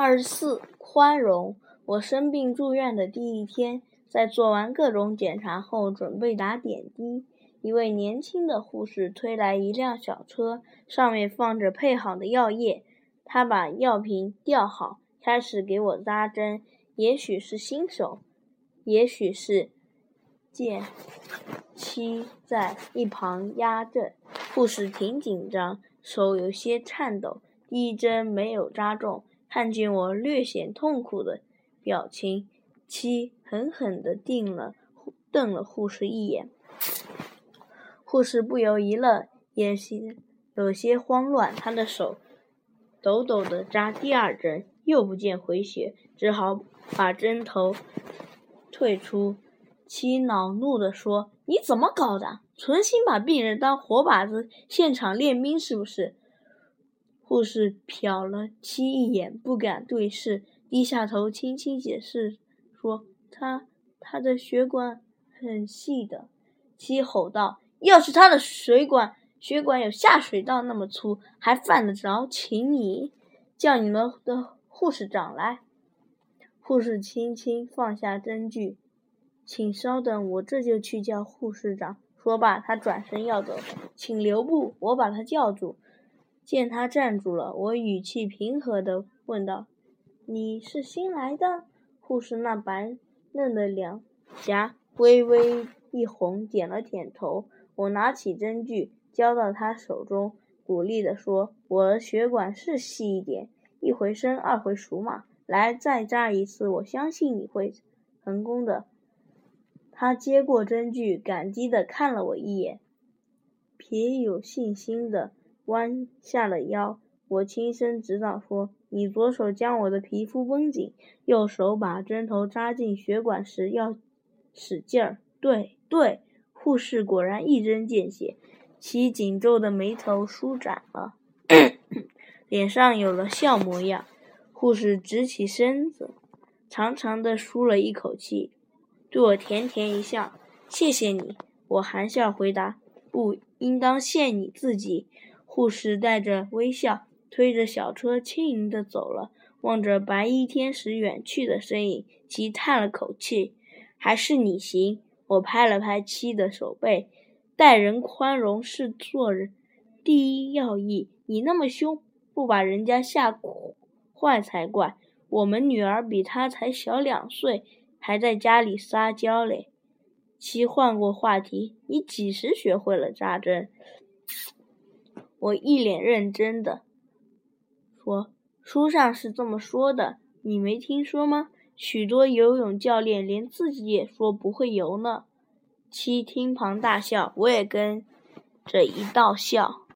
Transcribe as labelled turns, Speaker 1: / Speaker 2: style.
Speaker 1: 二十四，宽容。我生病住院的第一天，在做完各种检查后，准备打点滴。一位年轻的护士推来一辆小车，上面放着配好的药液。他把药瓶吊好，开始给我扎针。也许是新手，也许是见妻在一旁压阵。护士挺紧张，手有些颤抖。第一针没有扎中，看见我略显痛苦的表情，妻狠狠地盯了瞪了护士一眼。护士不由一愣，眼睛有些慌乱，他的手抖抖地扎第二针，又不见回血，只好把针头退出。妻恼怒地说：“你怎么搞的？存心把病人当活靶子，现场练兵是不是？”护士瞟了七一眼，不敢对视，低下头轻轻解释说：“他他的血管很细的。”七吼道。要是他的水管血管有下水道那么粗，还犯得着请你叫你们的护士长来？护士轻轻放下针具，请稍等，我这就去叫护士长。说罢，他转身要走，请留步，我把他叫住。见他站住了，我语气平和地问道：“你是新来的？”护士那白嫩的两颊微微一红，点了点头。我拿起针具，交到他手中，鼓励地说：“我的血管是细一点，一回生，二回熟嘛。来，再扎一次，我相信你会成功的。”他接过针具，感激地看了我一眼，别有信心地弯下了腰。我轻声指导说：“你左手将我的皮肤绷紧，右手把针头扎进血管时要使劲儿。对，对。”护士果然一针见血，其紧皱的眉头舒展了，脸上有了笑模样。护士直起身子，长长的舒了一口气，对我甜甜一笑：“谢谢你。”我含笑回答：“不应当谢你自己。”护士带着微笑，推着小车轻盈地走了。望着白衣天使远去的身影，其叹了口气：“还是你行。”我拍了拍七的手背，待人宽容是做人第一要义。你那么凶，不把人家吓坏才怪。我们女儿比他才小两岁，还在家里撒娇嘞。七换过话题，你几时学会了扎针？我一脸认真的说：“书上是这么说的，你没听说吗？”许多游泳教练连自己也说不会游呢。七听旁大笑，我也跟着一道笑。